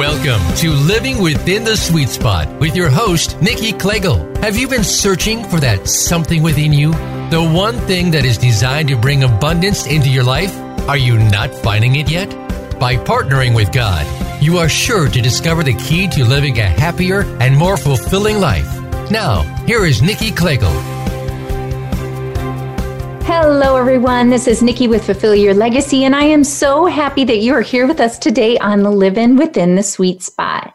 Welcome to Living Within the Sweet Spot with your host, Nikki Klegel. Have you been searching for that something within you? The one thing that is designed to bring abundance into your life? Are you not finding it yet? By partnering with God, you are sure to discover the key to living a happier and more fulfilling life. Now, here is Nikki Klegel. Hello, everyone. This is Nikki with Fulfill Your Legacy, and I am so happy that you are here with us today on the Living Within the Sweet Spot.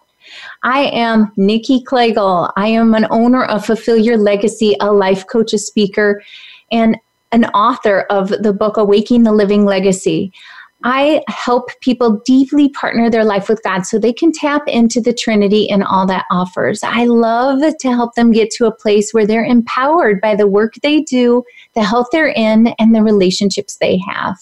I am Nikki Klegel. I am an owner of Fulfill Your Legacy, a life coach, a speaker, and an author of the book Awaking the Living Legacy. I help people deeply partner their life with God so they can tap into the Trinity and all that offers. I love to help them get to a place where they're empowered by the work they do, the health they're in, and the relationships they have.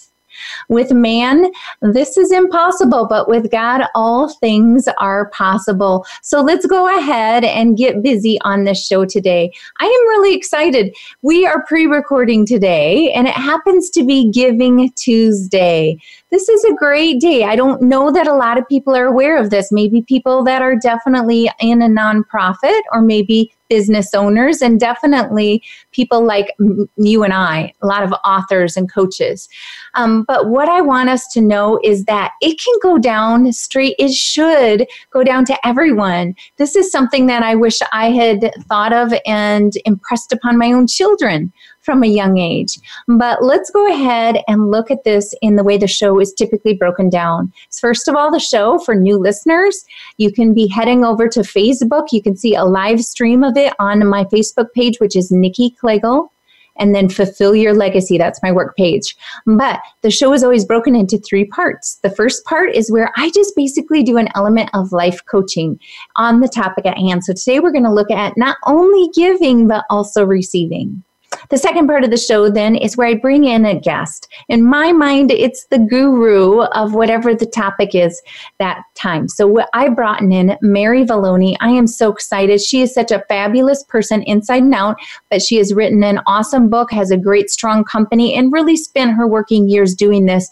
With man, this is impossible, but with God, all things are possible. So let's go ahead and get busy on this show today. I am really excited. We are pre recording today, and it happens to be Giving Tuesday. This is a great day. I don't know that a lot of people are aware of this. Maybe people that are definitely in a nonprofit or maybe business owners and definitely people like you and I, a lot of authors and coaches. Um, but what I want us to know is that it can go down straight, it should go down to everyone. This is something that I wish I had thought of and impressed upon my own children from a young age. But let's go ahead and look at this in the way the show is typically broken down. First of all, the show for new listeners, you can be heading over to Facebook. You can see a live stream of it on my Facebook page, which is Nikki Klegel and then fulfill your legacy. That's my work page. But the show is always broken into three parts. The first part is where I just basically do an element of life coaching on the topic at hand. So today we're going to look at not only giving, but also receiving. The second part of the show then is where I bring in a guest. In my mind, it's the guru of whatever the topic is that time. So what I brought in Mary Valloni. I am so excited. She is such a fabulous person inside and out, but she has written an awesome book, has a great, strong company, and really spent her working years doing this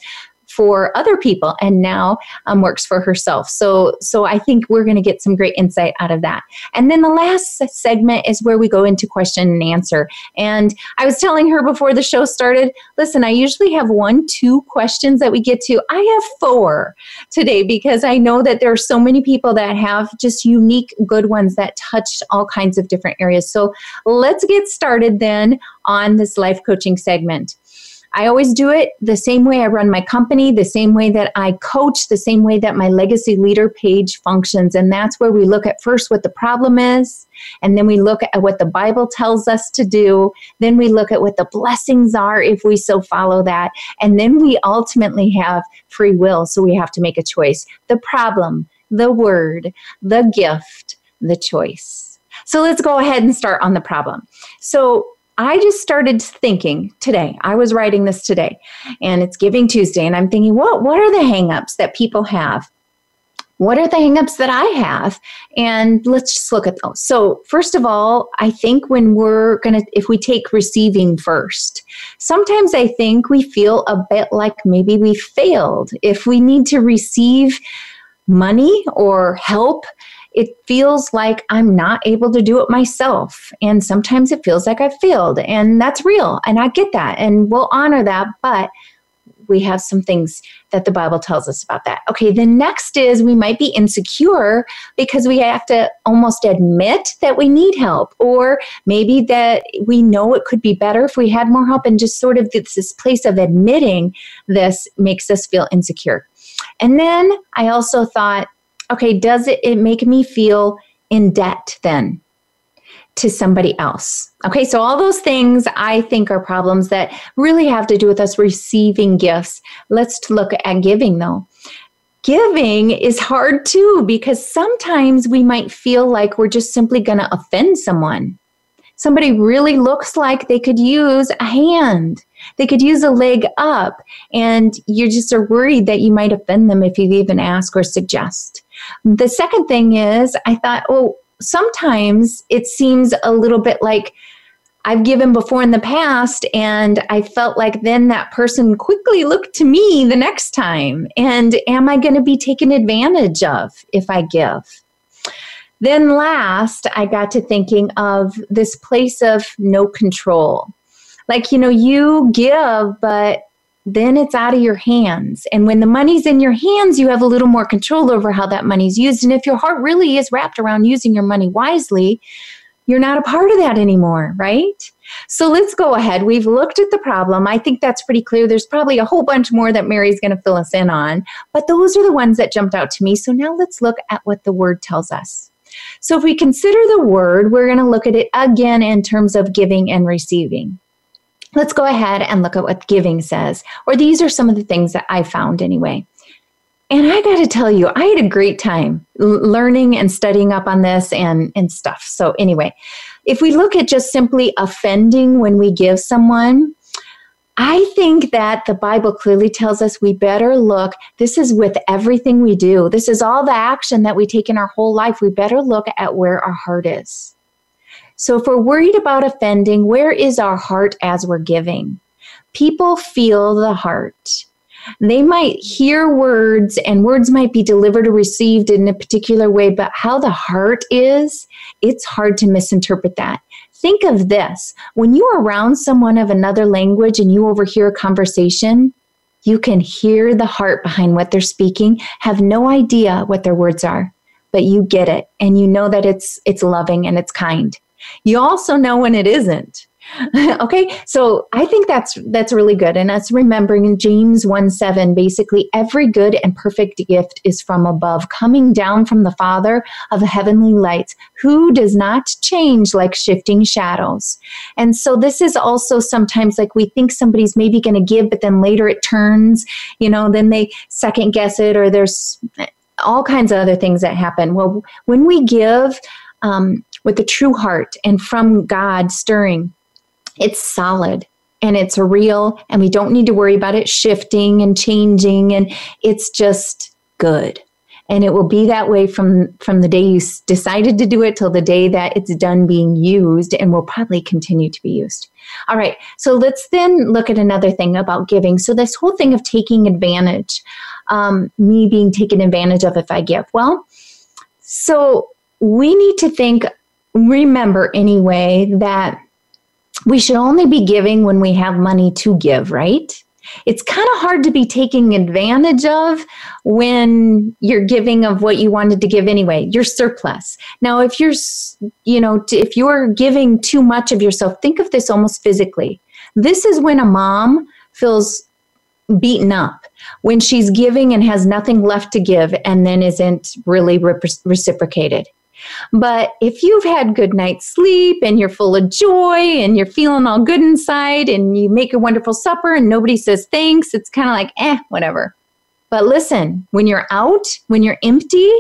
for other people and now um, works for herself. So, so I think we're going to get some great insight out of that. And then the last segment is where we go into question and answer. And I was telling her before the show started, listen, I usually have one, two questions that we get to. I have four today because I know that there are so many people that have just unique good ones that touch all kinds of different areas. So let's get started then on this life coaching segment. I always do it the same way I run my company, the same way that I coach, the same way that my legacy leader page functions. And that's where we look at first what the problem is, and then we look at what the Bible tells us to do. Then we look at what the blessings are if we so follow that. And then we ultimately have free will. So we have to make a choice. The problem, the word, the gift, the choice. So let's go ahead and start on the problem. So I just started thinking today. I was writing this today, and it's Giving Tuesday, and I'm thinking, what what are the hangups that people have? What are the hangups that I have? And let's just look at those. So, first of all, I think when we're going to, if we take receiving first, sometimes I think we feel a bit like maybe we failed. If we need to receive money or help, it feels like I'm not able to do it myself. And sometimes it feels like I've failed. And that's real. And I get that. And we'll honor that. But we have some things that the Bible tells us about that. Okay, the next is we might be insecure because we have to almost admit that we need help, or maybe that we know it could be better if we had more help, and just sort of this place of admitting this makes us feel insecure. And then I also thought, okay, does it, it make me feel in debt then to somebody else? Okay, so all those things I think are problems that really have to do with us receiving gifts. Let's look at giving though. Giving is hard too because sometimes we might feel like we're just simply going to offend someone. Somebody really looks like they could use a hand they could use a leg up, and you just are worried that you might offend them if you even ask or suggest. The second thing is, I thought, oh, sometimes it seems a little bit like I've given before in the past, and I felt like then that person quickly looked to me the next time. And am I going to be taken advantage of if I give? Then, last, I got to thinking of this place of no control. Like, you know, you give, but then it's out of your hands. And when the money's in your hands, you have a little more control over how that money's used. And if your heart really is wrapped around using your money wisely, you're not a part of that anymore, right? So let's go ahead. We've looked at the problem. I think that's pretty clear. There's probably a whole bunch more that Mary's going to fill us in on, but those are the ones that jumped out to me. So now let's look at what the word tells us. So if we consider the word, we're going to look at it again in terms of giving and receiving. Let's go ahead and look at what giving says, or these are some of the things that I found anyway. And I got to tell you, I had a great time learning and studying up on this and, and stuff. So, anyway, if we look at just simply offending when we give someone, I think that the Bible clearly tells us we better look. This is with everything we do, this is all the action that we take in our whole life. We better look at where our heart is. So, if we're worried about offending, where is our heart as we're giving? People feel the heart. They might hear words and words might be delivered or received in a particular way, but how the heart is, it's hard to misinterpret that. Think of this when you are around someone of another language and you overhear a conversation, you can hear the heart behind what they're speaking, have no idea what their words are, but you get it and you know that it's it's loving and it's kind. You also know when it isn't. okay? So i think that's that's really good and that's remembering james 1 7 basically every good and perfect gift is from above coming down from the father of heavenly lights who does not change like shifting shadows. And so this is also sometimes like we think somebody's maybe going to give but then later it turns you know then they second guess it or there's all kinds of other things that happen. Well when we give um, with a true heart and from god stirring it's solid and it's real and we don't need to worry about it shifting and changing and it's just good. And it will be that way from from the day you decided to do it till the day that it's done being used and will probably continue to be used. All right so let's then look at another thing about giving. So this whole thing of taking advantage um, me being taken advantage of if i give. Well so we need to think remember anyway that we should only be giving when we have money to give, right? It's kind of hard to be taking advantage of when you're giving of what you wanted to give anyway, your surplus. Now, if you're, you know, if you're giving too much of yourself, think of this almost physically. This is when a mom feels beaten up when she's giving and has nothing left to give and then isn't really reciprocated. But if you've had good night's sleep and you're full of joy and you're feeling all good inside and you make a wonderful supper and nobody says thanks, it's kind of like, eh, whatever. But listen, when you're out, when you're empty,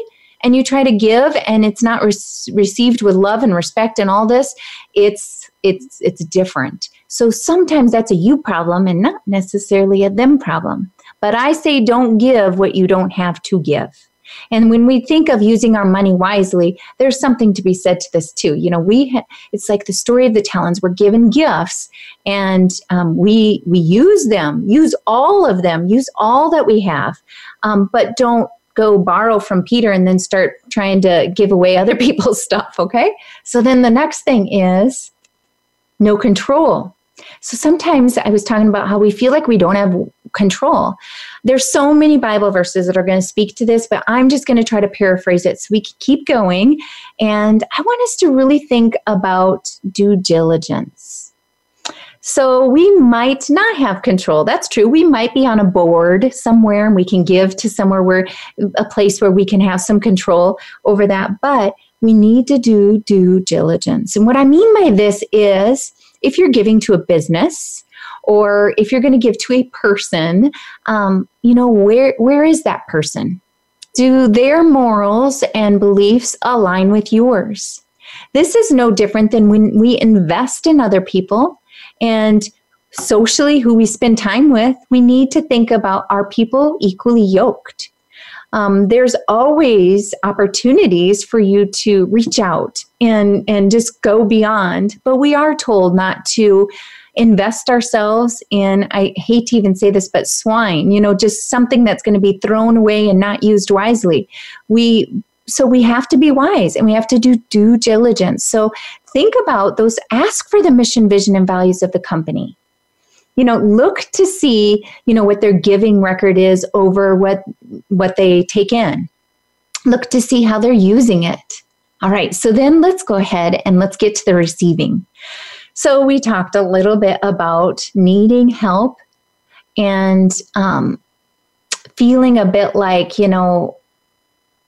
and you try to give and it's not re- received with love and respect and all this it's it's it's different. So sometimes that's a you problem and not necessarily a them problem. But i say don't give what you don't have to give and when we think of using our money wisely, there's something to be said to this too. You know, we ha- it's like the story of the talents. We're given gifts, and um, we we use them, use all of them, use all that we have, um, but don't go borrow from Peter and then start trying to give away other people's stuff. Okay, so then the next thing is no control. So sometimes I was talking about how we feel like we don't have control. There's so many Bible verses that are going to speak to this, but I'm just going to try to paraphrase it so we can keep going. And I want us to really think about due diligence. So we might not have control. That's true. We might be on a board somewhere and we can give to somewhere where a place where we can have some control over that, but we need to do due diligence. And what I mean by this is if you're giving to a business or if you're going to give to a person, um, you know, where where is that person? Do their morals and beliefs align with yours? This is no different than when we invest in other people and socially who we spend time with, we need to think about are people equally yoked? Um, there's always opportunities for you to reach out and and just go beyond. But we are told not to invest ourselves in I hate to even say this but swine, you know, just something that's going to be thrown away and not used wisely. We so we have to be wise and we have to do due diligence. So think about those ask for the mission, vision and values of the company you know look to see you know what their giving record is over what what they take in. Look to see how they're using it. All right so then let's go ahead and let's get to the receiving. So we talked a little bit about needing help and um, feeling a bit like you know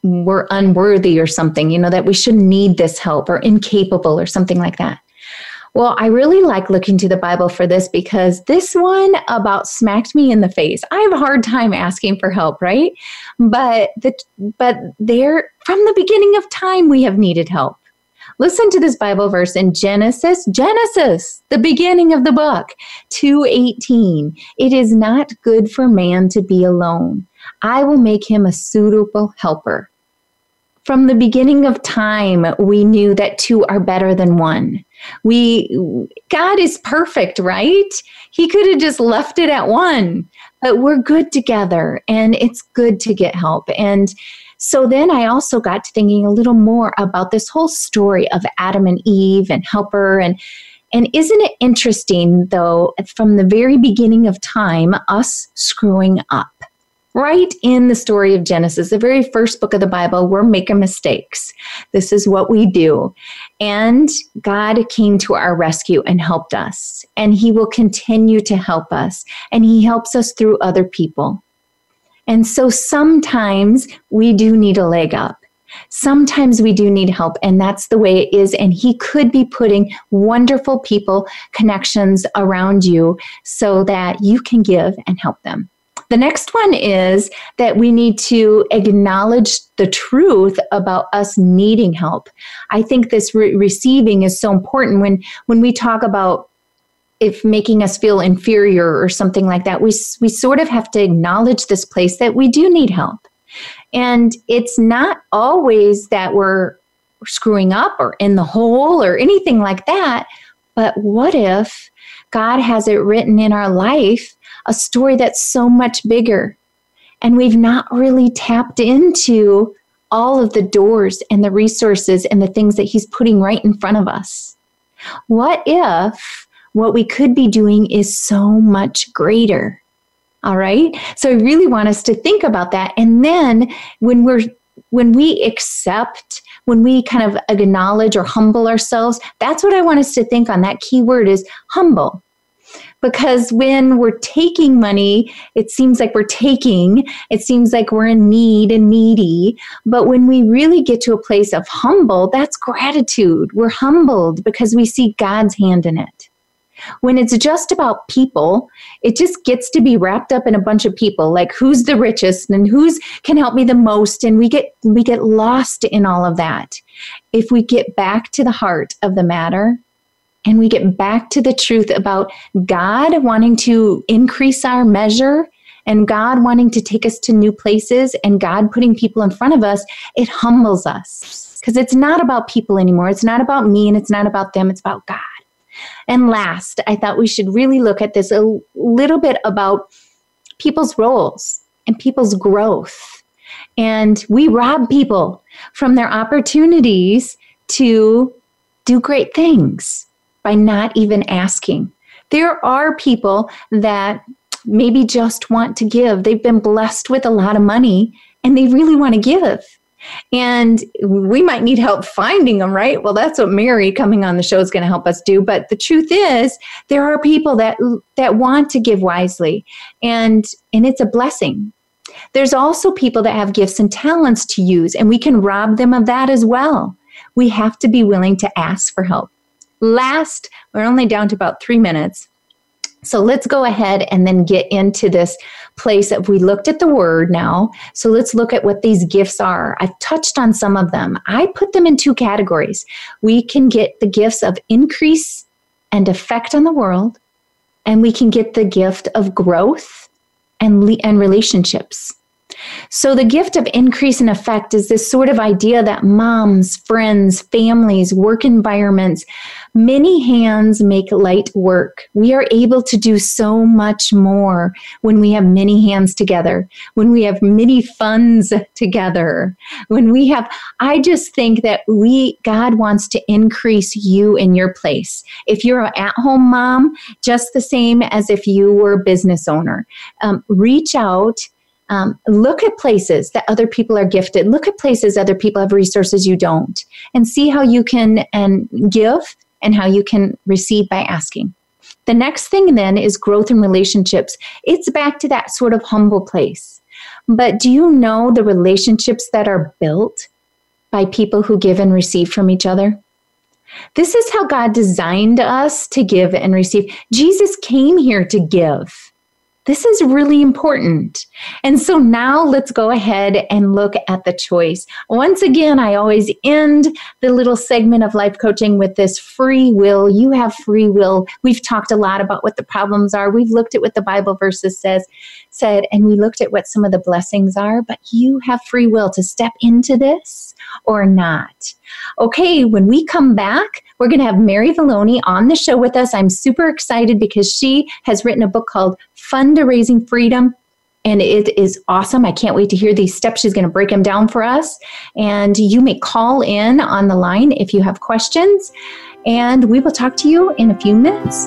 we're unworthy or something you know that we shouldn't need this help or incapable or something like that well, I really like looking to the Bible for this because this one about smacked me in the face. I have a hard time asking for help, right? But the but there from the beginning of time we have needed help. Listen to this Bible verse in Genesis, Genesis, the beginning of the book, 2:18. It is not good for man to be alone. I will make him a suitable helper. From the beginning of time, we knew that two are better than one. We God is perfect, right? He could have just left it at one. But we're good together and it's good to get help. And so then I also got to thinking a little more about this whole story of Adam and Eve and helper and and isn't it interesting though from the very beginning of time us screwing up right in the story of Genesis, the very first book of the Bible, we're making mistakes. This is what we do. And God came to our rescue and helped us. And He will continue to help us. And He helps us through other people. And so sometimes we do need a leg up. Sometimes we do need help, and that's the way it is. And He could be putting wonderful people, connections around you so that you can give and help them. The next one is that we need to acknowledge the truth about us needing help. I think this re- receiving is so important when when we talk about if making us feel inferior or something like that. We we sort of have to acknowledge this place that we do need help. And it's not always that we're screwing up or in the hole or anything like that. But what if God has it written in our life a story that's so much bigger. And we've not really tapped into all of the doors and the resources and the things that He's putting right in front of us. What if what we could be doing is so much greater? All right. So I really want us to think about that. And then when we're when we accept, when we kind of acknowledge or humble ourselves, that's what I want us to think on. That key word is humble because when we're taking money, it seems like we're taking, it seems like we're in need and needy. But when we really get to a place of humble, that's gratitude. We're humbled because we see God's hand in it. When it's just about people, it just gets to be wrapped up in a bunch of people, like who's the richest and who's can help me the most, and we get we get lost in all of that. If we get back to the heart of the matter, and we get back to the truth about God wanting to increase our measure and God wanting to take us to new places and God putting people in front of us, it humbles us because it's not about people anymore. It's not about me and it's not about them, it's about God. And last, I thought we should really look at this a little bit about people's roles and people's growth. And we rob people from their opportunities to do great things by not even asking. There are people that maybe just want to give. They've been blessed with a lot of money and they really want to give. And we might need help finding them, right? Well, that's what Mary coming on the show is going to help us do. But the truth is, there are people that that want to give wisely, and and it's a blessing. There's also people that have gifts and talents to use, and we can rob them of that as well. We have to be willing to ask for help. Last, we're only down to about three minutes. So let's go ahead and then get into this place of we looked at the word now. So let's look at what these gifts are. I've touched on some of them. I put them in two categories. We can get the gifts of increase and effect on the world, and we can get the gift of growth and, le- and relationships. So, the gift of increase and effect is this sort of idea that moms, friends, families, work environments, many hands make light work. We are able to do so much more when we have many hands together, when we have many funds together, when we have, I just think that we, God wants to increase you in your place. If you're an at home mom, just the same as if you were a business owner, um, reach out um, look at places that other people are gifted. Look at places other people have resources you don't, and see how you can and give and how you can receive by asking. The next thing then is growth in relationships. It's back to that sort of humble place. But do you know the relationships that are built by people who give and receive from each other? This is how God designed us to give and receive. Jesus came here to give. This is really important. And so now let's go ahead and look at the choice. Once again, I always end the little segment of life coaching with this free will. You have free will. We've talked a lot about what the problems are. We've looked at what the Bible verses says said and we looked at what some of the blessings are, but you have free will to step into this or not. Okay, when we come back, we're going to have Mary Valloni on the show with us. I'm super excited because she has written a book called Fundraising Freedom. And it is awesome. I can't wait to hear these steps. She's going to break them down for us. And you may call in on the line if you have questions. And we will talk to you in a few minutes.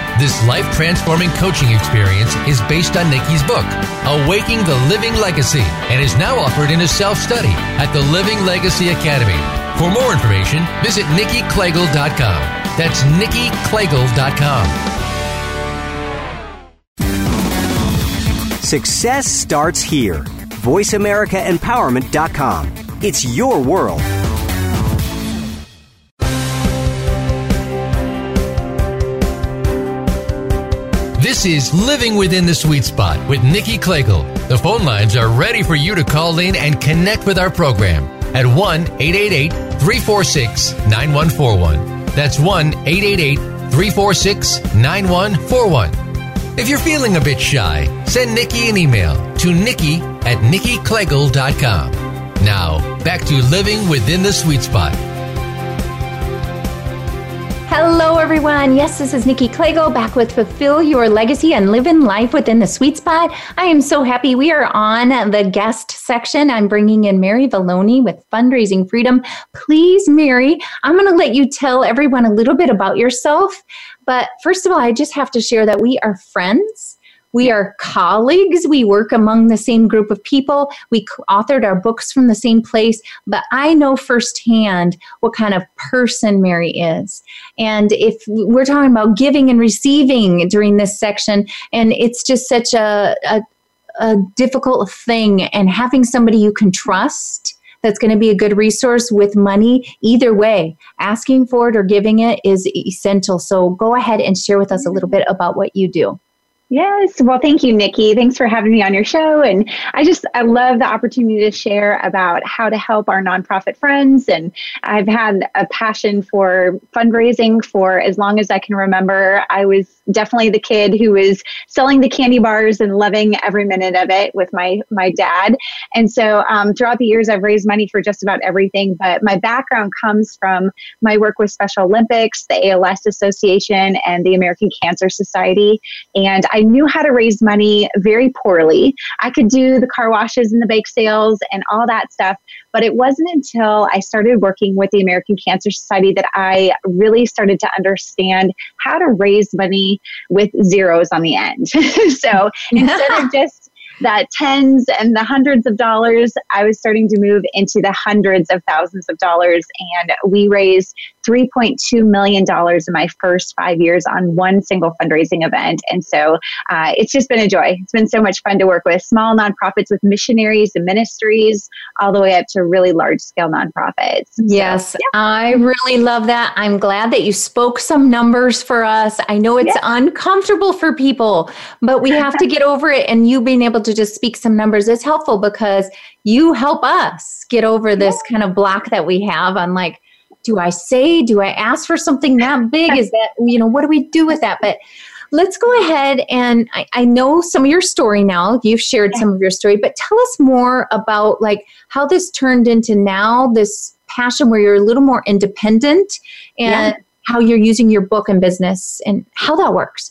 this life transforming coaching experience is based on Nikki's book, Awaking the Living Legacy, and is now offered in a self study at the Living Legacy Academy. For more information, visit NikkiKlegel.com. That's NikkiKlegel.com. Success starts here. VoiceAmericaEmpowerment.com. It's your world. This is Living Within the Sweet Spot with Nikki Klegel. The phone lines are ready for you to call in and connect with our program at 1 888 346 9141. That's 1 888 346 9141. If you're feeling a bit shy, send Nikki an email to nikki at nikkiklegel.com. Now, back to Living Within the Sweet Spot. Hello, everyone. Yes, this is Nikki Klegel back with Fulfill Your Legacy and Live in Life Within the Sweet Spot. I am so happy we are on the guest section. I'm bringing in Mary Valloni with Fundraising Freedom. Please, Mary, I'm going to let you tell everyone a little bit about yourself. But first of all, I just have to share that we are friends. We are colleagues. We work among the same group of people. We authored our books from the same place. But I know firsthand what kind of person Mary is. And if we're talking about giving and receiving during this section, and it's just such a, a, a difficult thing, and having somebody you can trust that's going to be a good resource with money. Either way, asking for it or giving it is essential. So go ahead and share with us a little bit about what you do. Yes. Well, thank you, Nikki. Thanks for having me on your show. And I just, I love the opportunity to share about how to help our nonprofit friends. And I've had a passion for fundraising for as long as I can remember. I was definitely the kid who was selling the candy bars and loving every minute of it with my, my dad. And so um, throughout the years, I've raised money for just about everything. But my background comes from my work with Special Olympics, the ALS Association, and the American Cancer Society. And I I knew how to raise money very poorly. I could do the car washes and the bake sales and all that stuff. But it wasn't until I started working with the American Cancer Society that I really started to understand how to raise money with zeros on the end. so instead of just that tens and the hundreds of dollars, I was starting to move into the hundreds of thousands of dollars. And we raised $3.2 million in my first five years on one single fundraising event. And so uh, it's just been a joy. It's been so much fun to work with small nonprofits, with missionaries and ministries, all the way up to really large scale nonprofits. Yes, so, yeah. I really love that. I'm glad that you spoke some numbers for us. I know it's yeah. uncomfortable for people, but we have to get over it. And you being able to just speak some numbers is helpful because you help us get over this kind of block that we have on like, do I say, do I ask for something that big? Is that, you know, what do we do with that? But let's go ahead and I, I know some of your story now. You've shared some of your story, but tell us more about like how this turned into now this passion where you're a little more independent and yeah. how you're using your book and business and how that works.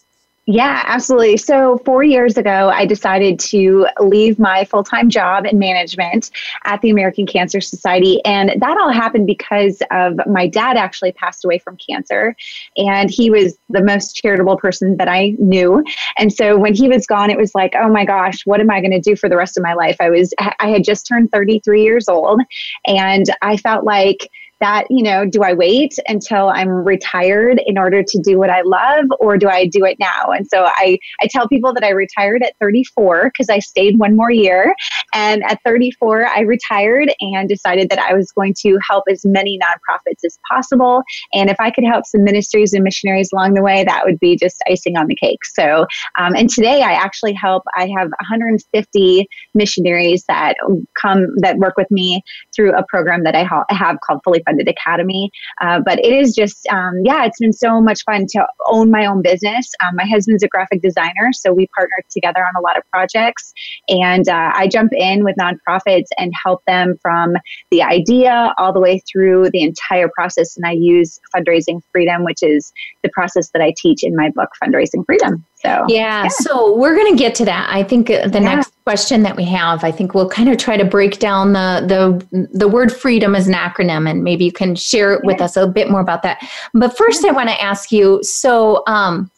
Yeah, absolutely. So, four years ago, I decided to leave my full time job in management at the American Cancer Society. And that all happened because of my dad actually passed away from cancer. And he was the most charitable person that I knew. And so, when he was gone, it was like, oh my gosh, what am I going to do for the rest of my life? I was, I had just turned 33 years old. And I felt like, that, you know, do I wait until I'm retired in order to do what I love or do I do it now? And so I, I tell people that I retired at 34 because I stayed one more year. And at 34, I retired and decided that I was going to help as many nonprofits as possible. And if I could help some ministries and missionaries along the way, that would be just icing on the cake. So, um, and today I actually help, I have 150 missionaries that come, that work with me through a program that I ha- have called Fully Funded Academy. Uh, but it is just, um, yeah, it's been so much fun to own my own business. Um, my husband's a graphic designer, so we partner together on a lot of projects. And uh, I jump in with nonprofits and help them from the idea all the way through the entire process. And I use fundraising freedom, which is the process that I teach in my book, Fundraising Freedom. So yeah, yeah. so we're going to get to that. I think the yeah. next question that we have, I think we'll kind of try to break down the the the word freedom as an acronym, and maybe you can share it with yeah. us a bit more about that. But first, I want to ask you. So, um,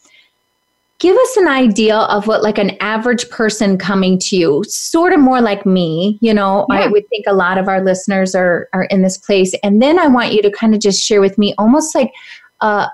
give us an idea of what like an average person coming to you, sort of more like me. You know, I would think a lot of our listeners are are in this place, and then I want you to kind of just share with me, almost like. Uh,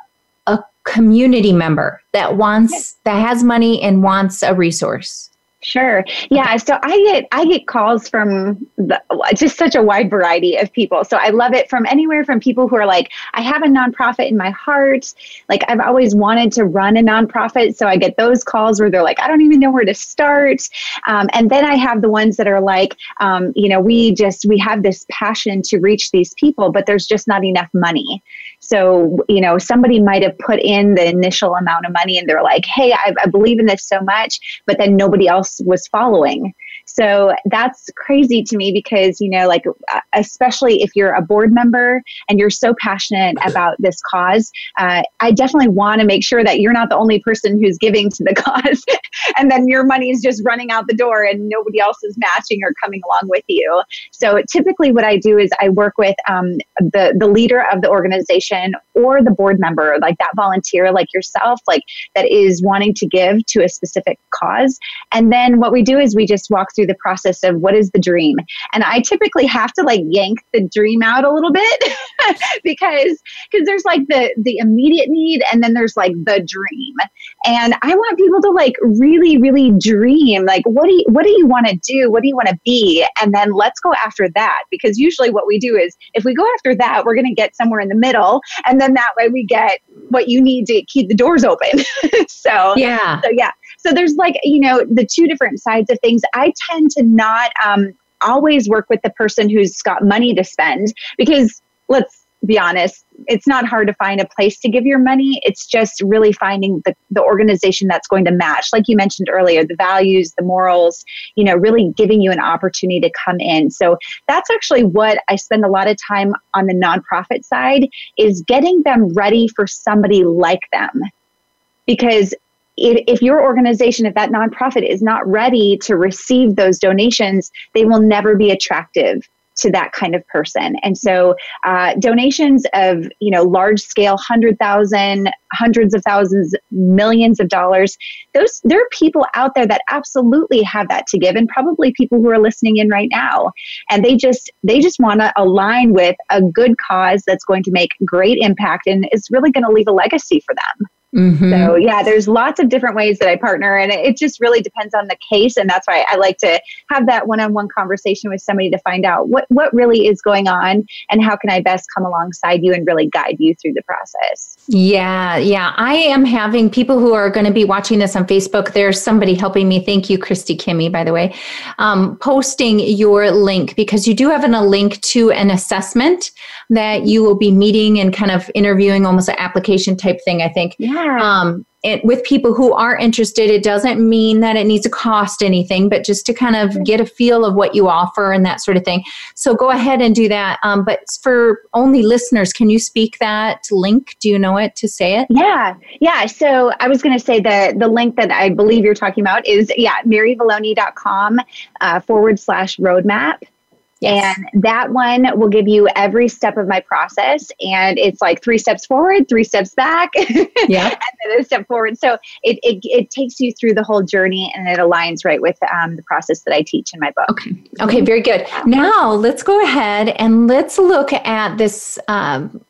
community member that wants that has money and wants a resource Sure. Yeah. So I get I get calls from the, just such a wide variety of people. So I love it from anywhere from people who are like, I have a nonprofit in my heart. Like I've always wanted to run a nonprofit. So I get those calls where they're like, I don't even know where to start. Um, and then I have the ones that are like, um, you know, we just we have this passion to reach these people, but there's just not enough money. So, you know, somebody might have put in the initial amount of money and they're like, hey, I, I believe in this so much, but then nobody else was following. So that's crazy to me because, you know, like, uh, especially if you're a board member and you're so passionate about this cause, uh, I definitely want to make sure that you're not the only person who's giving to the cause and then your money is just running out the door and nobody else is matching or coming along with you. So typically, what I do is I work with um, the, the leader of the organization or the board member, like that volunteer, like yourself, like that is wanting to give to a specific cause. And then what we do is we just walk through the process of what is the dream. And I typically have to like yank the dream out a little bit because because there's like the the immediate need and then there's like the dream. And I want people to like really really dream like what do you what do you want to do? What do you want to be? And then let's go after that because usually what we do is if we go after that, we're going to get somewhere in the middle and then that way we get what you need to keep the doors open. so yeah. So yeah. So there's like, you know, the two different sides of things. I tend to not um, always work with the person who's got money to spend because let's be honest, it's not hard to find a place to give your money. It's just really finding the, the organization that's going to match, like you mentioned earlier, the values, the morals, you know, really giving you an opportunity to come in. So that's actually what I spend a lot of time on the nonprofit side is getting them ready for somebody like them. Because if, your organization, if that nonprofit is not ready to receive those donations, they will never be attractive to that kind of person. And so uh, donations of, you know, large scale, 100,000, hundreds of thousands, millions of dollars, those, there are people out there that absolutely have that to give and probably people who are listening in right now. And they just, they just want to align with a good cause that's going to make great impact and is really going to leave a legacy for them. Mm-hmm. So yeah, there's lots of different ways that I partner, and it just really depends on the case, and that's why I like to have that one-on-one conversation with somebody to find out what what really is going on and how can I best come alongside you and really guide you through the process. Yeah, yeah, I am having people who are going to be watching this on Facebook. There's somebody helping me. Thank you, Christy Kimmy, by the way, um, posting your link because you do have an, a link to an assessment that you will be meeting and kind of interviewing, almost an application type thing. I think. Yeah. Um, it, with people who are interested, it doesn't mean that it needs to cost anything, but just to kind of get a feel of what you offer and that sort of thing. So go ahead and do that. Um, but for only listeners, can you speak that link? Do you know it to say it? Yeah, yeah. So I was going to say the the link that I believe you're talking about is yeah, maryvalloni.com uh, forward slash roadmap. Yes. And that one will give you every step of my process. And it's like three steps forward, three steps back, yeah. and then a step forward. So it, it, it, takes you through the whole journey and it aligns right with um, the process that I teach in my book. Okay. Okay, very good. Now let's go ahead and let's look at this um,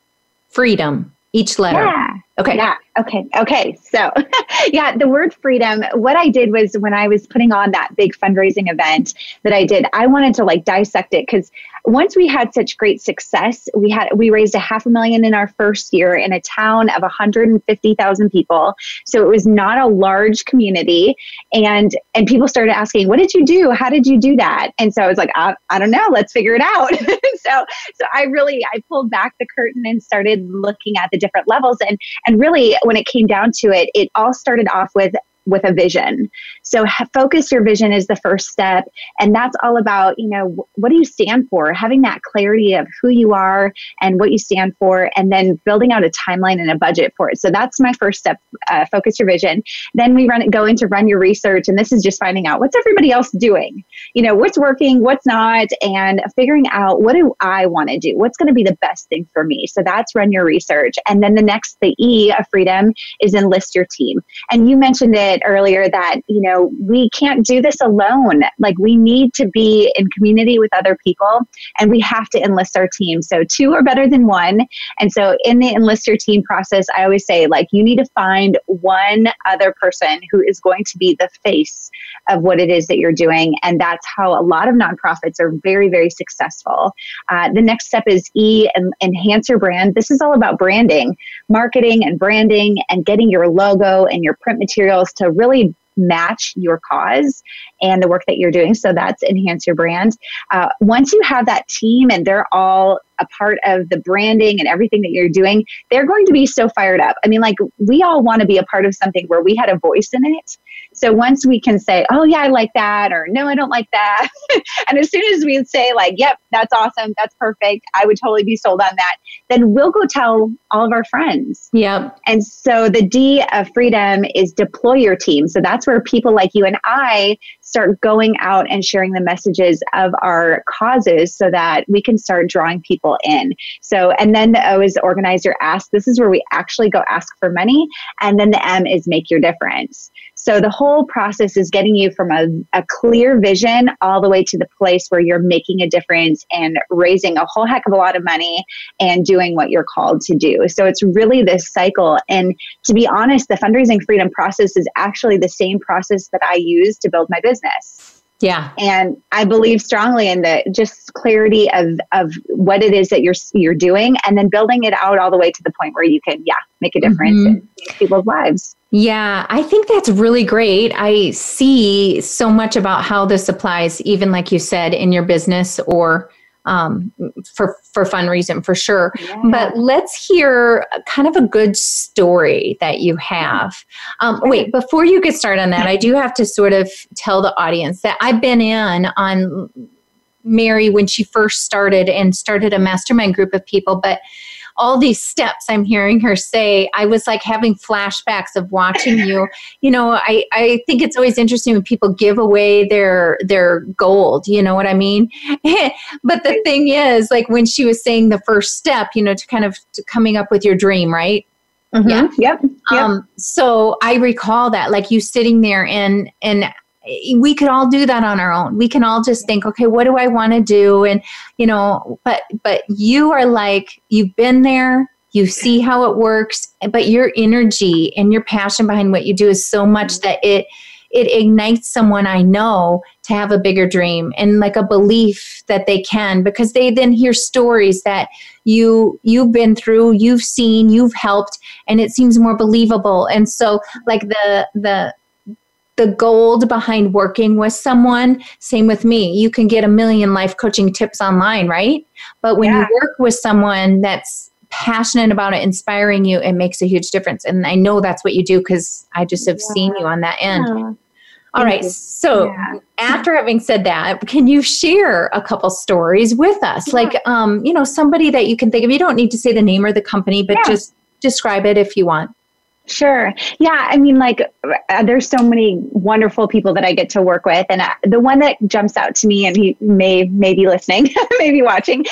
freedom, each letter. Yeah. Okay. Yeah. Okay. Okay. So, yeah, the word freedom, what I did was when I was putting on that big fundraising event that I did, I wanted to like dissect it because once we had such great success, we had we raised a half a million in our first year in a town of 150,000 people. So it was not a large community and and people started asking, "What did you do? How did you do that?" And so I was like, "I, I don't know, let's figure it out." so so I really I pulled back the curtain and started looking at the different levels and and really when it came down to it, it all started off with with a vision. So focus your vision is the first step. And that's all about, you know, what do you stand for? Having that clarity of who you are and what you stand for, and then building out a timeline and a budget for it. So that's my first step. Uh, focus your vision. Then we run go into run your research. And this is just finding out what's everybody else doing? You know, what's working, what's not, and figuring out what do I want to do? What's going to be the best thing for me? So that's run your research. And then the next, the E of freedom is enlist your team. And you mentioned earlier that, you know, we can't do this alone. Like we need to be in community with other people and we have to enlist our team. So two are better than one. And so in the enlist your team process, I always say like you need to find one other person who is going to be the face of what it is that you're doing. And that's how a lot of nonprofits are very, very successful. Uh, the next step is E and enhance your brand. This is all about branding, marketing and branding and getting your logo and your print materials to really match your cause and the work that you're doing. So that's enhance your brand. Uh, once you have that team and they're all a part of the branding and everything that you're doing, they're going to be so fired up. I mean, like we all want to be a part of something where we had a voice in it. So once we can say, oh, yeah, I like that, or no, I don't like that. and as soon as we say, like, yep, that's awesome, that's perfect, I would totally be sold on that, then we'll go tell all of our friends. Yep. And so the D of freedom is deploy your team. So that's where people like you and I start going out and sharing the messages of our causes so that we can start drawing people in. So, and then the O is organize your ask. This is where we actually go ask for money. And then the M is make your difference. So the whole process is getting you from a, a clear vision all the way to the place where you're making a difference and raising a whole heck of a lot of money and doing what you're called to do. So it's really this cycle. And to be honest, the fundraising freedom process is actually the same process that I use to build my business. Yeah. And I believe strongly in the just clarity of of what it is that you're you're doing and then building it out all the way to the point where you can yeah, make a difference mm-hmm. in people's lives. Yeah, I think that's really great. I see so much about how this applies, even like you said, in your business or um, for for fun reason for sure. Yeah. But let's hear kind of a good story that you have. Um, wait, before you get started on that, I do have to sort of tell the audience that I've been in on Mary when she first started and started a mastermind group of people, but all these steps I'm hearing her say, I was like having flashbacks of watching you. You know, I, I think it's always interesting when people give away their their gold, you know what I mean? but the thing is, like when she was saying the first step, you know, to kind of to coming up with your dream, right? Mm-hmm. Yeah. Yep. yep. Um, so I recall that, like you sitting there and and we could all do that on our own. We can all just think, okay, what do I want to do? And you know, but but you are like you've been there, you see how it works, but your energy and your passion behind what you do is so much that it it ignites someone I know to have a bigger dream and like a belief that they can because they then hear stories that you you've been through, you've seen, you've helped and it seems more believable. And so like the the the gold behind working with someone. Same with me. You can get a million life coaching tips online, right? But when yeah. you work with someone that's passionate about it, inspiring you, it makes a huge difference. And I know that's what you do because I just have yeah. seen you on that end. Yeah. All right. So yeah. after having said that, can you share a couple stories with us? Yeah. Like, um, you know, somebody that you can think of. You don't need to say the name or the company, but yeah. just describe it if you want. Sure. Yeah. I mean, like, uh, there's so many wonderful people that I get to work with, and uh, the one that jumps out to me, and he may may be listening, maybe watching,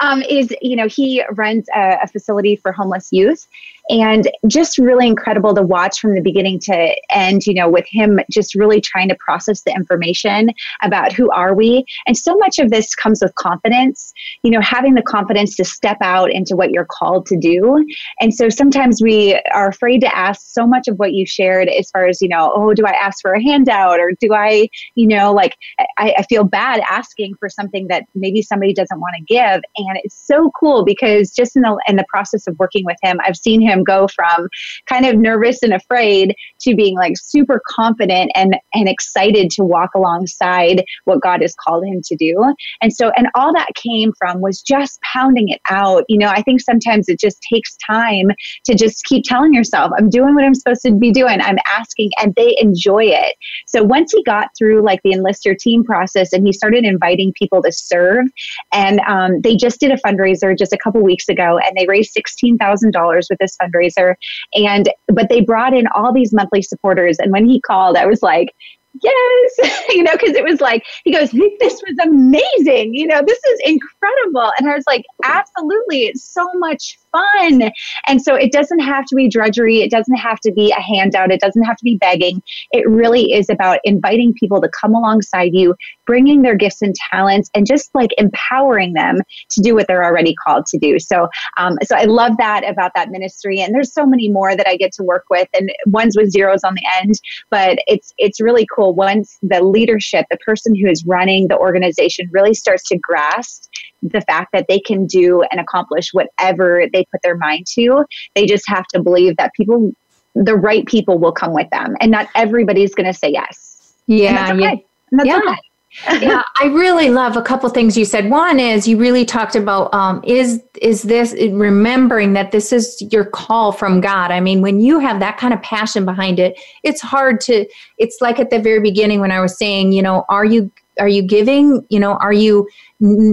um, is you know he runs a, a facility for homeless youth, and just really incredible to watch from the beginning to end you know with him just really trying to process the information about who are we. And so much of this comes with confidence you know having the confidence to step out into what you're called to do. And so sometimes we are afraid to ask so much of what you shared as far as you know oh do i ask for a handout or do i you know like i, I feel bad asking for something that maybe somebody doesn't want to give. And it's so cool because just in the in the process of working with him i've seen him go from kind of nervous and afraid to being like super confident and and excited to walk alongside what God has called him to do. And so and all that came from was just pounding it out. You know, I think sometimes it just takes time to just keep telling yourself, I'm doing what I'm supposed to be doing. I'm asking and they enjoy it. So once he got through like the enlist your team process and he started inviting people to serve and um, they just did a fundraiser just a couple weeks ago and they raised $16,000 with this fundraiser. And, but they brought in all these monthly supporters. And when he called, I was like, yes, you know, because it was like, he goes, this was amazing. You know, this is incredible. And I was like, absolutely. It's so much fun. And so it doesn't have to be drudgery. It doesn't have to be a handout. It doesn't have to be begging. It really is about inviting people to come alongside you, bringing their gifts and talents, and just like empowering them to do what they're already called to do. So, um, so I love that about that ministry. And there's so many more that I get to work with, and ones with zeros on the end. But it's it's really cool once the leadership, the person who is running the organization, really starts to grasp the fact that they can do and accomplish whatever they put their mind to. They just have to believe that people, the right people, will come with them, and not everybody's going to say yes. Yeah, okay. yeah. yeah. Okay. yeah, I really love a couple things you said. One is you really talked about um, is is this remembering that this is your call from God. I mean, when you have that kind of passion behind it, it's hard to. It's like at the very beginning when I was saying, you know, are you are you giving? You know, are you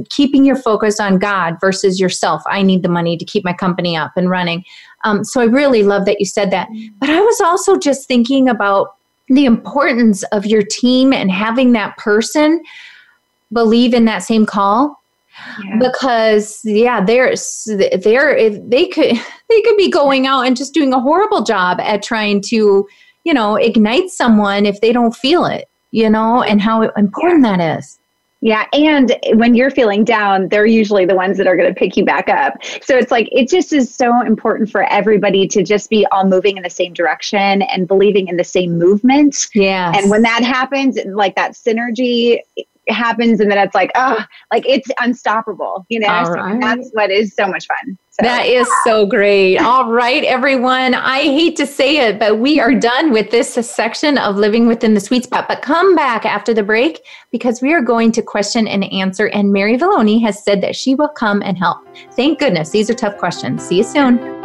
keeping your focus on God versus yourself? I need the money to keep my company up and running. Um, so I really love that you said that. But I was also just thinking about the importance of your team and having that person believe in that same call yeah. because yeah there's they're they could they could be going out and just doing a horrible job at trying to you know ignite someone if they don't feel it you know and how important yeah. that is yeah. And when you're feeling down, they're usually the ones that are going to pick you back up. So it's like, it just is so important for everybody to just be all moving in the same direction and believing in the same movement. Yeah. And when that happens, like that synergy happens, and then it's like, oh, like it's unstoppable, you know? So that's what is so much fun. So. That is so great. All right, everyone. I hate to say it, but we are done with this section of living within the sweet spot. But come back after the break because we are going to question and answer. And Mary Valloni has said that she will come and help. Thank goodness. These are tough questions. See you soon.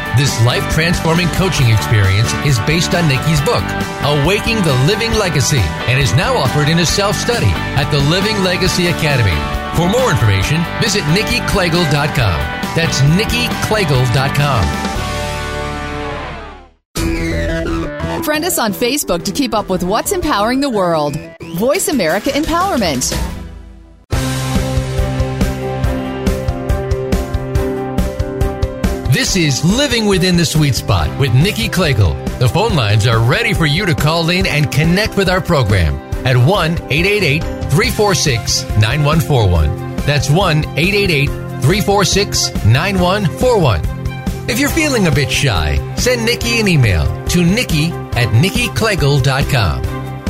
this life transforming coaching experience is based on Nikki's book, Awaking the Living Legacy, and is now offered in a self study at the Living Legacy Academy. For more information, visit niccikliegl.com. That's niccikliegl.com. Friend us on Facebook to keep up with what's empowering the world. Voice America Empowerment. This is Living Within the Sweet Spot with Nicci Kliegl. The phone lines are ready for you to call in and connect with our program at 1 888 346 9141. That's 1 888 346 9141. If you're feeling a bit shy, send Nikki an email to nikki at niccikliegl.com.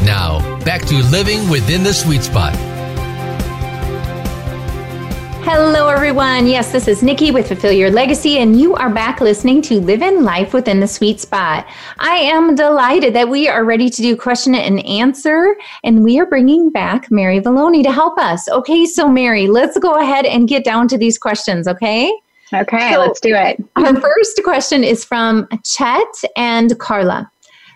Now, back to Living Within the Sweet Spot. Hello, everyone. Yes, this is Nikki with Fulfill Your Legacy, and you are back listening to Live in Life Within the Sweet Spot. I am delighted that we are ready to do question and answer, and we are bringing back Mary Valloni to help us. Okay, so Mary, let's go ahead and get down to these questions, okay? Okay, so let's do it. our first question is from Chet and Carla.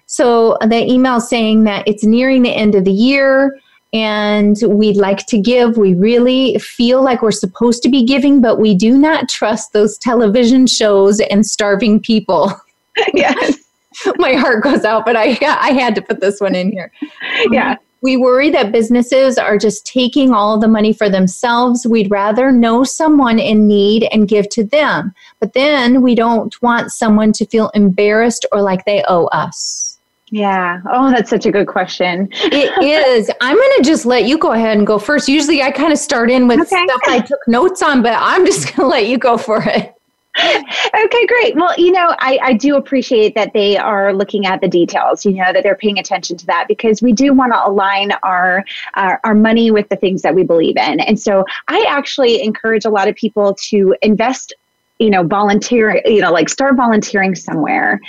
So the email saying that it's nearing the end of the year and we'd like to give. We really feel like we're supposed to be giving, but we do not trust those television shows and starving people. yes. My heart goes out, but I I had to put this one in here. Yeah. Um, we worry that businesses are just taking all the money for themselves. We'd rather know someone in need and give to them. But then we don't want someone to feel embarrassed or like they owe us. Yeah. Oh, that's such a good question. it is. I'm going to just let you go ahead and go first. Usually I kind of start in with okay. stuff I took notes on, but I'm just going to let you go for it. okay, great. Well, you know, I, I do appreciate that they are looking at the details, you know, that they're paying attention to that because we do want to align our, our, our money with the things that we believe in. And so I actually encourage a lot of people to invest you know volunteer you know like start volunteering somewhere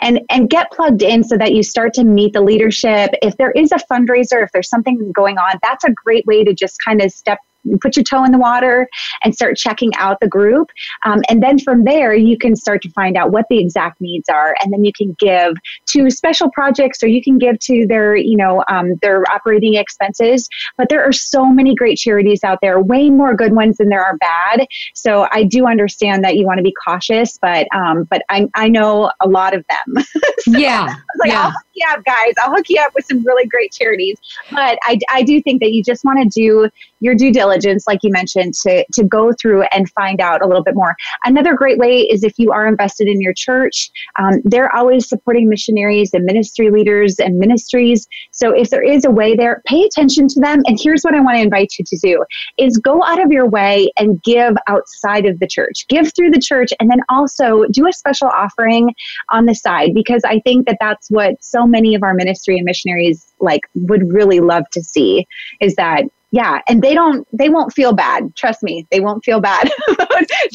and and get plugged in so that you start to meet the leadership. If there is a fundraiser if there's something going on that's a great way to just kind of step put your toe in the water and start checking out the group. Um, and then from there, you can start to find out what the exact needs are. And then you can give to special projects or you can give to their, you know, um, their operating expenses. But there are so many great charities out there, way more good ones than there are bad. So I do understand that you want to be cautious, but um, but I, I know a lot of them. so yeah. like, yeah. I'll hook you up, guys. I'll hook you up with some really great charities. But I, I do think that you just want to do your due diligence, like you mentioned, to, to go through and find out a little bit more. Another great way is if you are invested in your church, um, they're always supporting missionaries and ministry leaders and ministries. So if there is a way there, pay attention to them. And here's what I want to invite you to do is go out of your way and give outside of the church. Give through the church and then also do a special offering on the side because I think that that's what so many of our ministry and missionaries like would really love to see is that yeah and they don't they won't feel bad trust me they won't feel bad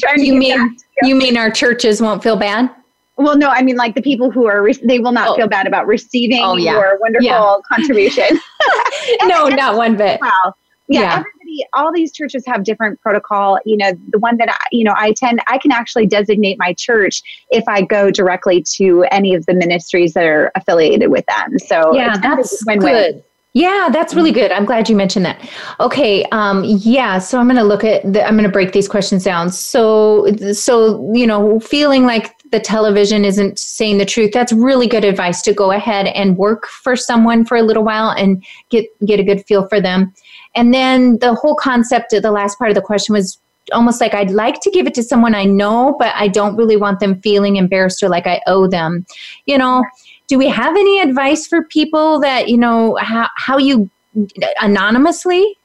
trying to you mean you. mean our churches won't feel bad well no i mean like the people who are re- they will not oh. feel bad about receiving oh, yeah. your wonderful yeah. contribution no not one bit wow yeah, yeah, everybody all these churches have different protocol you know the one that I, you know i attend i can actually designate my church if i go directly to any of the ministries that are affiliated with them so yeah that's win-win. good yeah, that's really good. I'm glad you mentioned that. Okay, um, yeah. So I'm going to look at. The, I'm going to break these questions down. So, so you know, feeling like the television isn't saying the truth, that's really good advice to go ahead and work for someone for a little while and get get a good feel for them. And then the whole concept of the last part of the question was almost like I'd like to give it to someone I know, but I don't really want them feeling embarrassed or like I owe them. You know, do we have any advice for people that, you know, how, how you anonymously?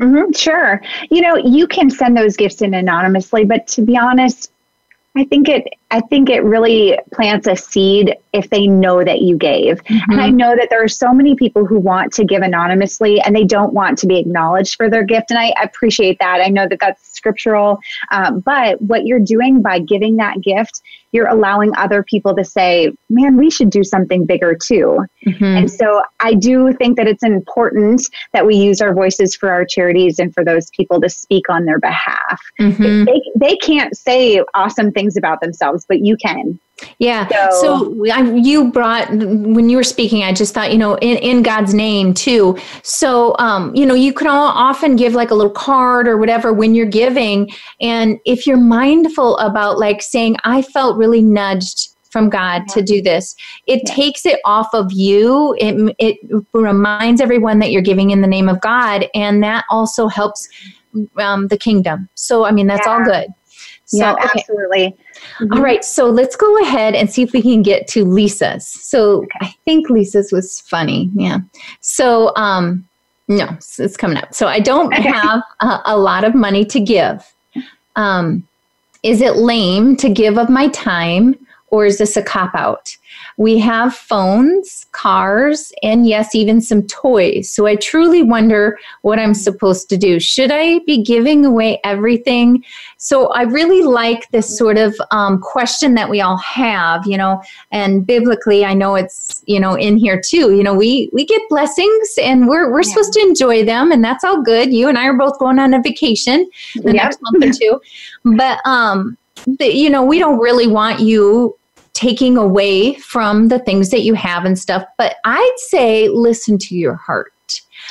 Mm-hmm, sure. You know, you can send those gifts in anonymously, but to be honest, I think it I think it really plants a seed if they know that you gave. Mm-hmm. And I know that there are so many people who want to give anonymously and they don't want to be acknowledged for their gift. And I appreciate that. I know that that's scriptural. Um, but what you're doing by giving that gift, you're allowing other people to say, man, we should do something bigger too. Mm-hmm. And so I do think that it's important that we use our voices for our charities and for those people to speak on their behalf. Mm-hmm. They, they can't say awesome things about themselves themselves, but you can. Yeah. So, so I, you brought when you were speaking, I just thought, you know, in, in God's name too. So, um, you know, you can all often give like a little card or whatever when you're giving. And if you're mindful about like saying, I felt really nudged from God yeah. to do this. It yeah. takes it off of you. It, it reminds everyone that you're giving in the name of God. And that also helps um, the kingdom. So, I mean, that's yeah. all good. So, yeah, absolutely. Mm-hmm. All right, so let's go ahead and see if we can get to Lisa's. So okay. I think Lisa's was funny. Yeah. So um, no, it's coming up. So I don't have a, a, lot of money to give. Um, is it lame to give of my time, or is this a cop out? We have phones, cars, and yes, even some toys. So I truly wonder what I'm supposed to do. Should I be giving away everything? So I really like this sort of um, question that we all have, you know, and biblically, I know it's, you know, in here too. You know, we we get blessings and we're we're yeah. supposed to enjoy them, and that's all good. You and I are both going on a vacation the yep. next month or two, but um, you know, we don't really want you taking away from the things that you have and stuff. But I'd say listen to your heart.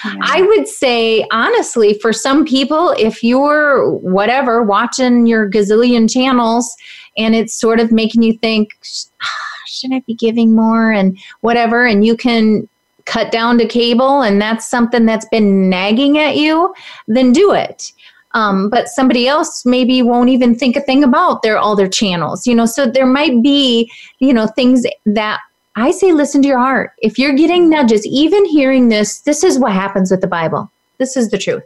Yeah. I would say, honestly, for some people, if you're whatever watching your gazillion channels and it's sort of making you think, ah, should I be giving more and whatever, and you can cut down to cable and that's something that's been nagging at you, then do it. Um, but somebody else maybe won't even think a thing about their all their channels you know? So there might be you know things that i say listen to your heart. If you're getting nudges even hearing this this is what happens with the bible. This is the truth.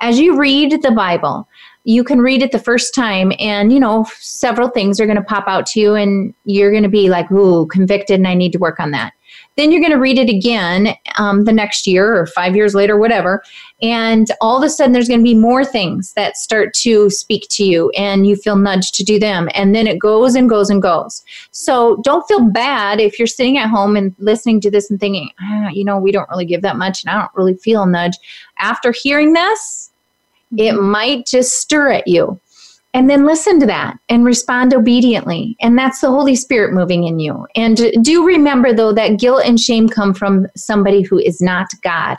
As you read the bible you can read it the first time and you know several things are going to pop out to you and you're going to be like ooh convicted and i need to work on that then you're going to read it again um, the next year or five years later, whatever. And all of a sudden, there's going to be more things that start to speak to you and you feel nudged to do them. And then it goes and goes and goes. So don't feel bad if you're sitting at home and listening to this and thinking, ah, you know, we don't really give that much and I don't really feel a nudge. After hearing this, it mm-hmm. might just stir at you and then listen to that and respond obediently. And that's the Holy Spirit moving in you. And do remember, though, that guilt and shame come from somebody who is not God.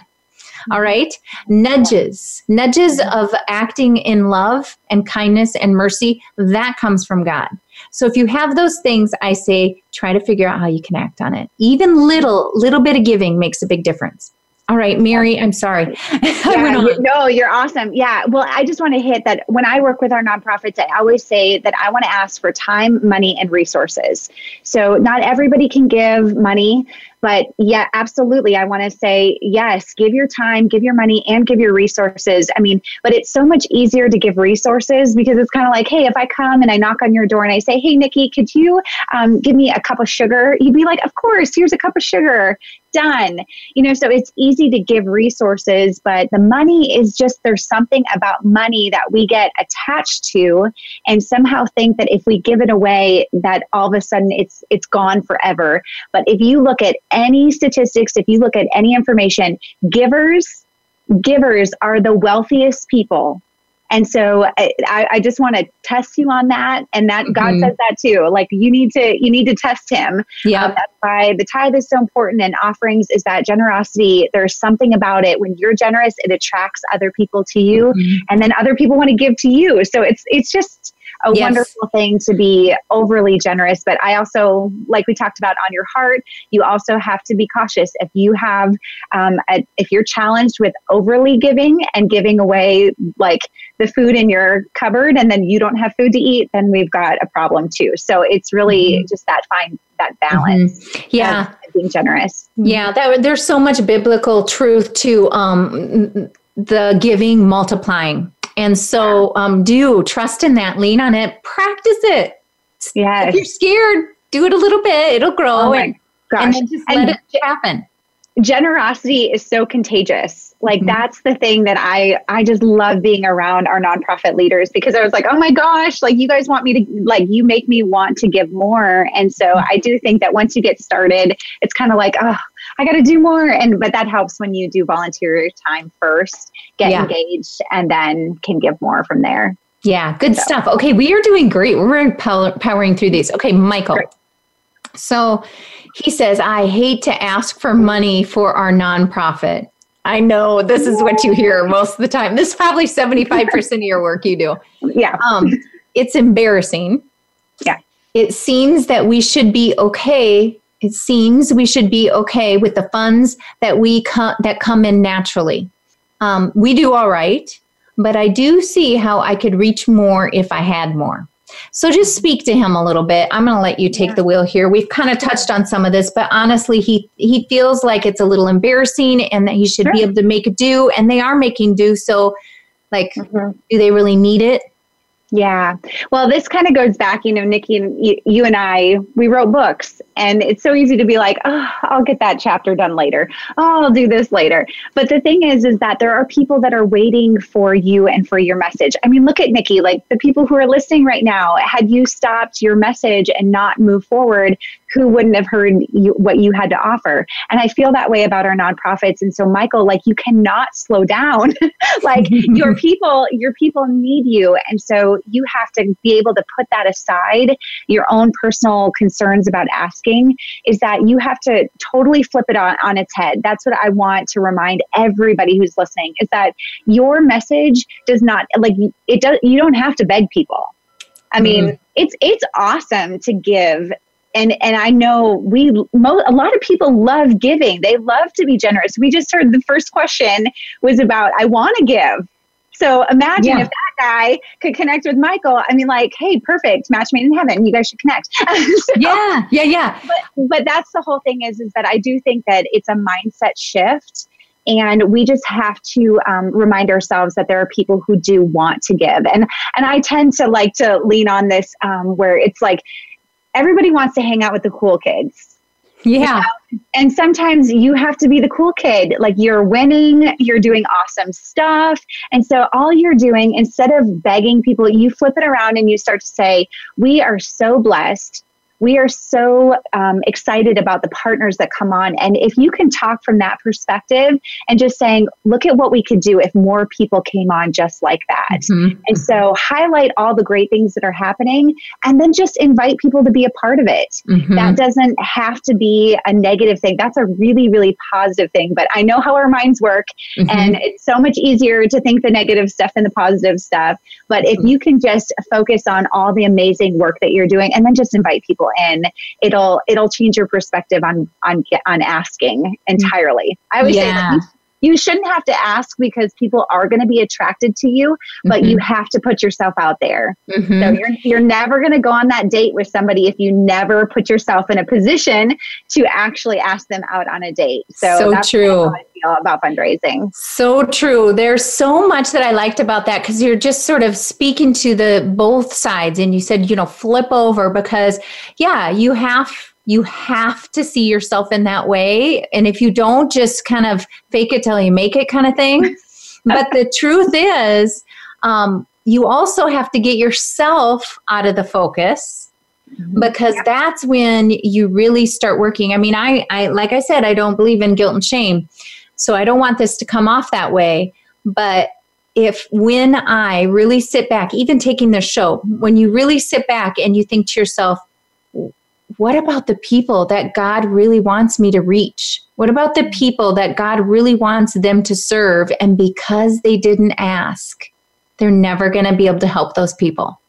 All right? Nudges, nudges of acting in love and kindness and mercy, that comes from God. So if you have those things, I say try to figure out how you can act on it. Even little, little bit of giving makes a big difference. All right, Mary, I'm sorry. yeah, no, you're awesome. Yeah. Well, I just want to hit that when I work with our nonprofits, I always say that I want to ask for time, money, and resources. So not everybody can give money. But yeah, absolutely. I want to say, yes, give your time, give your money, and give your resources. I mean, but it's so much easier to give resources because it's kind of like, hey, if I come and I knock on your door and I say, hey, Nikki, could you um, give me a cup of sugar? You'd be like, of course, here's a cup of sugar. Done. You know, so it's easy to give resources, but the money is just there's something about money that we get attached to and somehow think that if we give it away, that all of a sudden it's it's gone forever. But if you look at any statistics, if you look at any information, givers, givers are the wealthiest people. And so I, I just want to test you on that. And that mm-hmm. God says that too. Like you need to, you need to test him. Yeah. Um, that's why the tithe is so important and offerings is that generosity. There's something about it. When you're generous, it attracts other people to you. Mm-hmm. And then other people want to give to you. So it's, it's just, a Yes. wonderful thing to be overly generous. But I also, like we talked about on your heart, you also have to be cautious. If you have, um, a, if you're challenged with overly giving and giving away like the food in your cupboard and then you don't have food to eat, then we've got a problem too. So it's really just that fine, that balance. Mhm. Yeah. being generous. Yeah, that, there's so much biblical truth to um, the giving multiplying. And so um, do trust in that, lean on it, practice it. Yes. If you're scared, do it a little bit, it'll grow Oh and, and then just And let it happen. generosity is so contagious like Mhm. that's the thing that i i just love being around our nonprofit leaders because i was like oh my gosh like you guys want me to like you make me want to give more and so i do think that once you get started it's kind of like oh i got to do more and but that helps when you do volunteer time first get Yeah. engaged and then can give more from there Yeah, good So- stuff. Okay, we are doing great. We're pow- powering through these. Okay, Michael. Great. So he says, I hate to ask for money for our nonprofit. I know this is what you hear most of the time. This is probably 75% of your work you do. yeah Um, it's embarrassing. Yeah. It seems that we should be okay. It seems we should be okay with the funds that we co- that come in naturally. Um, we do all right, but I do see how I could reach more if I had more. So just speak to him a little bit. I'm going to let you take the wheel here. We've kind of touched on some of this, but honestly, he he feels like it's a little embarrassing and that he should be able to make do, and they are making do. So, like, Mhm. do they really need it? Yeah. Well, this kind of goes back, you know, Nikki and you, you and I, we wrote books and it's so easy to be like, oh, I'll get that chapter done later. Oh, I'll do this later. But the thing is, is that there are people that are waiting for you and for your message. I mean, look at Nikki, like the people who are listening right now, had you stopped your message and not moved forward, who wouldn't have heard you, what you had to offer? And I feel that way about our nonprofits. And so, Michael, like you cannot slow down. like your people, your people need you. And so you have to be able to put that aside, your own personal concerns about asking, is that you have to totally flip it on, on its head. That's what I want to remind everybody who's listening is that your message does not like it does you don't have to beg people. I mean, mm-hmm. it's it's awesome to give and and I know we mo- a lot of people love giving. They love to be generous. We just heard the first question was about I want to give. So imagine Yeah. if that guy could connect with Michael. I mean, like, hey, perfect, match made in heaven. You guys should connect. So- Yeah, yeah, yeah. but but that's the whole thing is is that I do think that it's a mindset shift. And we just have to um, remind ourselves that there are people who do want to give, and and I tend to like to lean on this um, where it's like everybody wants to hang out with the cool kids, Yeah. and sometimes you have to be the cool kid. Like you're winning, you're doing awesome stuff. And so all you're doing, instead of begging people, you flip it around and you start to say, We are so blessed. We are so um, excited about the partners that come on. And if you can talk from that perspective and just saying, Look at what we could do if more people came on just like that. Mhm. And so highlight all the great things that are happening and then just invite people to be a part of it Mhm. that doesn't have to be a negative thing. That's a really, really positive thing. But I know how our minds work, Mhm. and it's so much easier to think the negative stuff than the positive stuff. But if you can just focus on all the amazing work that you're doing, and then just invite people in, it'll it'll change your perspective on on on asking entirely. I always say Yeah. that you, shouldn't have to ask because people are going to be attracted to you, but Mhm. you have to put yourself out there. Mhm. So you're you're never going to go on that date with somebody if you never put yourself in a position to actually ask them out on a date. So, So that's true. how I feel about fundraising. So true. There's so much that I liked about that because you're just sort of speaking to the both sides, and you said, you know, flip over because, yeah, you have you have to see yourself in that way, and if you don't, just kind of fake it till you make it, kind of thing. but the truth is, um, you also have to get yourself out of the focus because that's when you really start working. I mean I, I like i said i don't believe in guilt and shame. So i don't want this to come off that way. But if when i really sit back even taking this show when you really sit back and you think to yourself what about the people that god really wants me to reach what about the people that god really wants them to serve and because they didn't ask they're never going to be able to help those people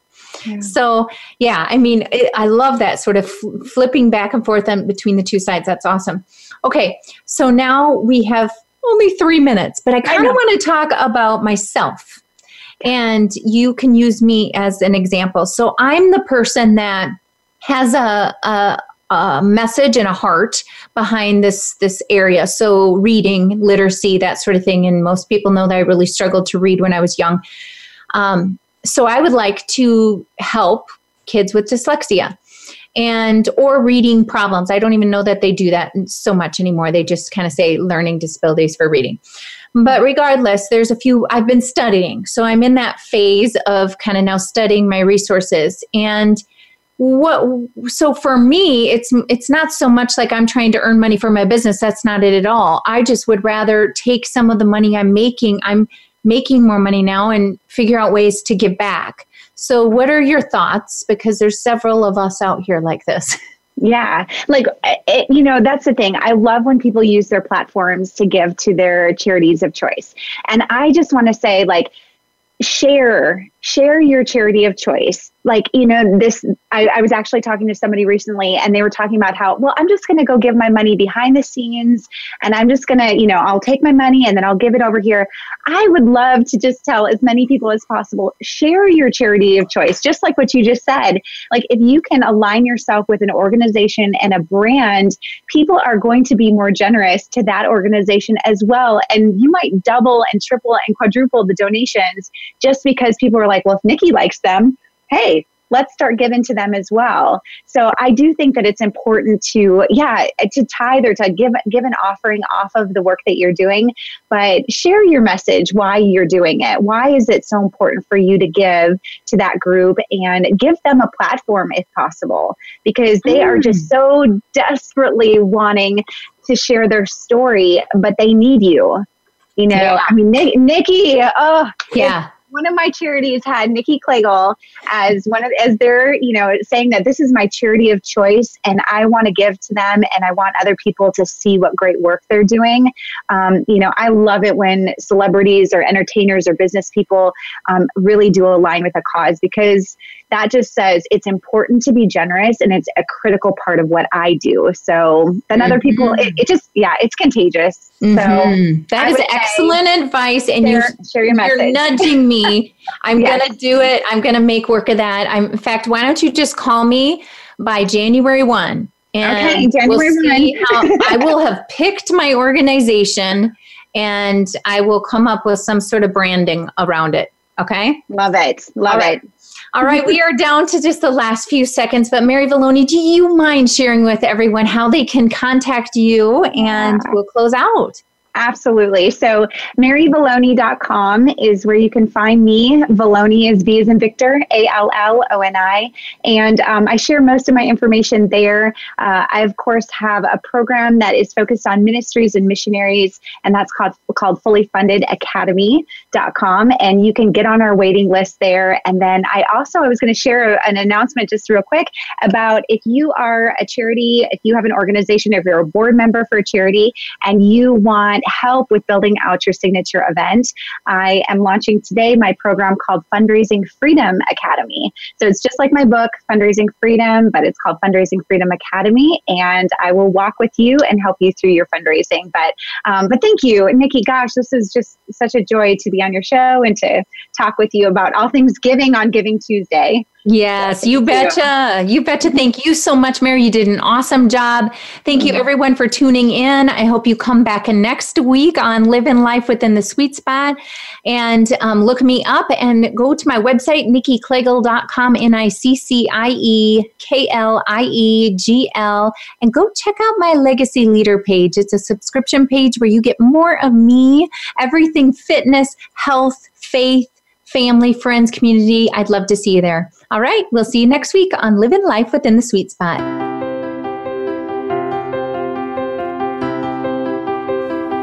Yeah. So, yeah, I mean, it, I love that sort of f- flipping back and forth on, between the two sides. That's awesome. Okay, so now we have only three minutes, but I kind of want to talk about myself. And you can use me as an example. So, I'm the person that has a, a, a message and a heart behind this this area. So reading literacy that sort of thing. And most people know that i really struggled to read when i was young. Um, so i would like to help kids with dyslexia and or reading problems. I don't even know that they do that so much anymore. They just kind of say learning disabilities for reading. But regardless there's a few i've been studying. So i'm in that phase of kind of now studying my resources. And what so for me it's it's not so much like i'm trying to earn money for my business. That's not it at all. I just would rather take some of the money i'm making i'm making more money now and figure out ways to give back. So what are your thoughts? Because there's several of us out here like this. Yeah, like it, you know, that's the thing. I love when people use their platforms to give to their charities of choice. And I just want to say like share share your charity of choice. Like you know this I, I, was actually talking to somebody recently and they were talking about how well i'm just going to go give my money behind the scenes and i'm just going to you know i'll take my money and then i'll give it over here. I would love to just tell as many people as possible share your charity of choice. Just like what you just said like if you can align yourself with an organization and a brand people are going to be more generous to that organization as well. And you might double and triple and quadruple the donations just because people are like well if nikki likes them hey, let's start giving to them as well. So I do think that it's important to, yeah, to tithe or to give give an offering off of the work that you're doing, but share your message why you're doing it. Why is it so important for you to give to that group and give them a platform if possible? Because they mm. are just mm. so desperately wanting to share their story, but they need you. You know, yeah. I mean, Nikki, oh, yeah one of my charities had Nicci Kliegl as one of as their, you know, saying that this is my charity of choice and I want to give to them and I want other people to see what great work they're doing. Um, you know, I love it when celebrities or entertainers or business people um, really do align with a cause because that just says it's important to be generous and it's a critical part of what I do. So then other mm-hmm. people, it, it, just, yeah, it's contagious. Mm-hmm. So that is excellent advice. And share, you, share your message. you're nudging me. I'm yes. going to do it. I'm going to make work of that. I'm, in fact, why don't you just call me by January 1? And okay, January we'll 1. how, I will have picked my organization and I will come up with some sort of branding around it. Okay. Love it. Love it. All right, we are down to just the last few seconds, but Mary Valloni, do you mind sharing with everyone how they can contact you and we'll close out? Absolutely. So maryvalloni.com is where you can find me. Valloni is V as in Victor, A L L O N I. And um, I share most of my information there. Uh, I, of course, have a program that is focused on ministries and missionaries, and that's called, called Fully Funded Academy.com. And you can get on our waiting list there. And then I also, I was going to share an announcement just real quick about if you are a charity, if you have an organization, if you're a board member for a charity, and you want help with building out your signature event, I am launching today my program called Fundraising Freedom Academy. So it's just like my book, Fundraising Freedom, but it's called Fundraising Freedom Academy. And I will walk with you and help you through your fundraising. But um, but thank you, Nikki. Gosh, this is just such a joy to be on your show and to talk with you about all things giving on Giving Tuesday. Yes, you betcha. You betcha. Thank you so much, Mary. You did an awesome job. Thank you, everyone, for tuning in. I hope you come back next week on Living Life Within the Sweet Spot and um, look me up and go to my website, niccikliegl.com, N I C C I E K L I E G L, and go check out my Legacy Leader page. It's a subscription page where you get more of me, everything fitness, health, faith, family, friends, community. I'd love to see you there. All right, we'll see you next week on Living Life Within the Sweet Spot.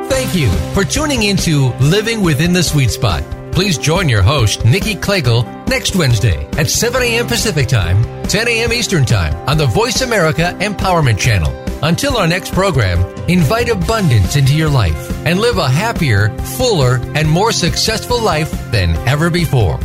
Thank you for tuning into Living Within the Sweet Spot. Please join your host, Nicci Kliegl, next Wednesday at 7 a.m. Pacific Time, 10 a.m. Eastern Time on the Voice America Empowerment Channel. Until our next program, invite abundance into your life and live a happier, fuller, and more successful life than ever before.